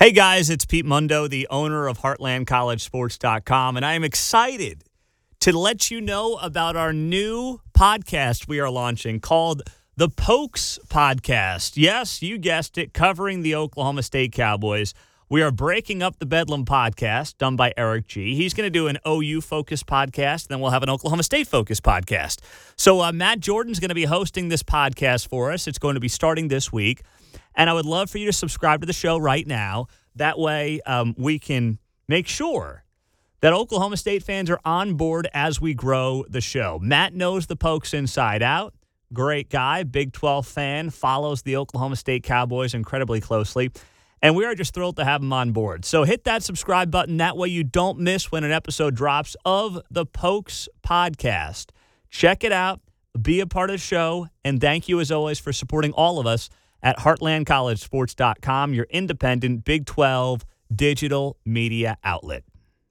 Hey guys, it's Pete Mundo, the owner of HeartlandCollegeSports.com, and I am excited to let you know about our new podcast we are launching called the Pokes Podcast. Yes, you guessed it, covering the Oklahoma State Cowboys. We are breaking up the Bedlam podcast done by Eric G. He's going to do an OU focused podcast, then we'll have an Oklahoma State focused podcast. So, uh, Matt Jordan's going to be hosting this podcast for us. It's going to be starting this week. And I would love for you to subscribe to the show right now. That way, um, we can make sure that Oklahoma State fans are on board as we grow the show. Matt knows the Pokes inside out. Great guy, Big 12 fan, follows the Oklahoma State Cowboys incredibly closely. And we are just thrilled to have him on board. So hit that subscribe button. That way you don't miss when an episode drops of the Pokes podcast. Check it out, be a part of the show, and thank you as always for supporting all of us at heartlandcollegesports.com, your independent Big 12 digital media outlet.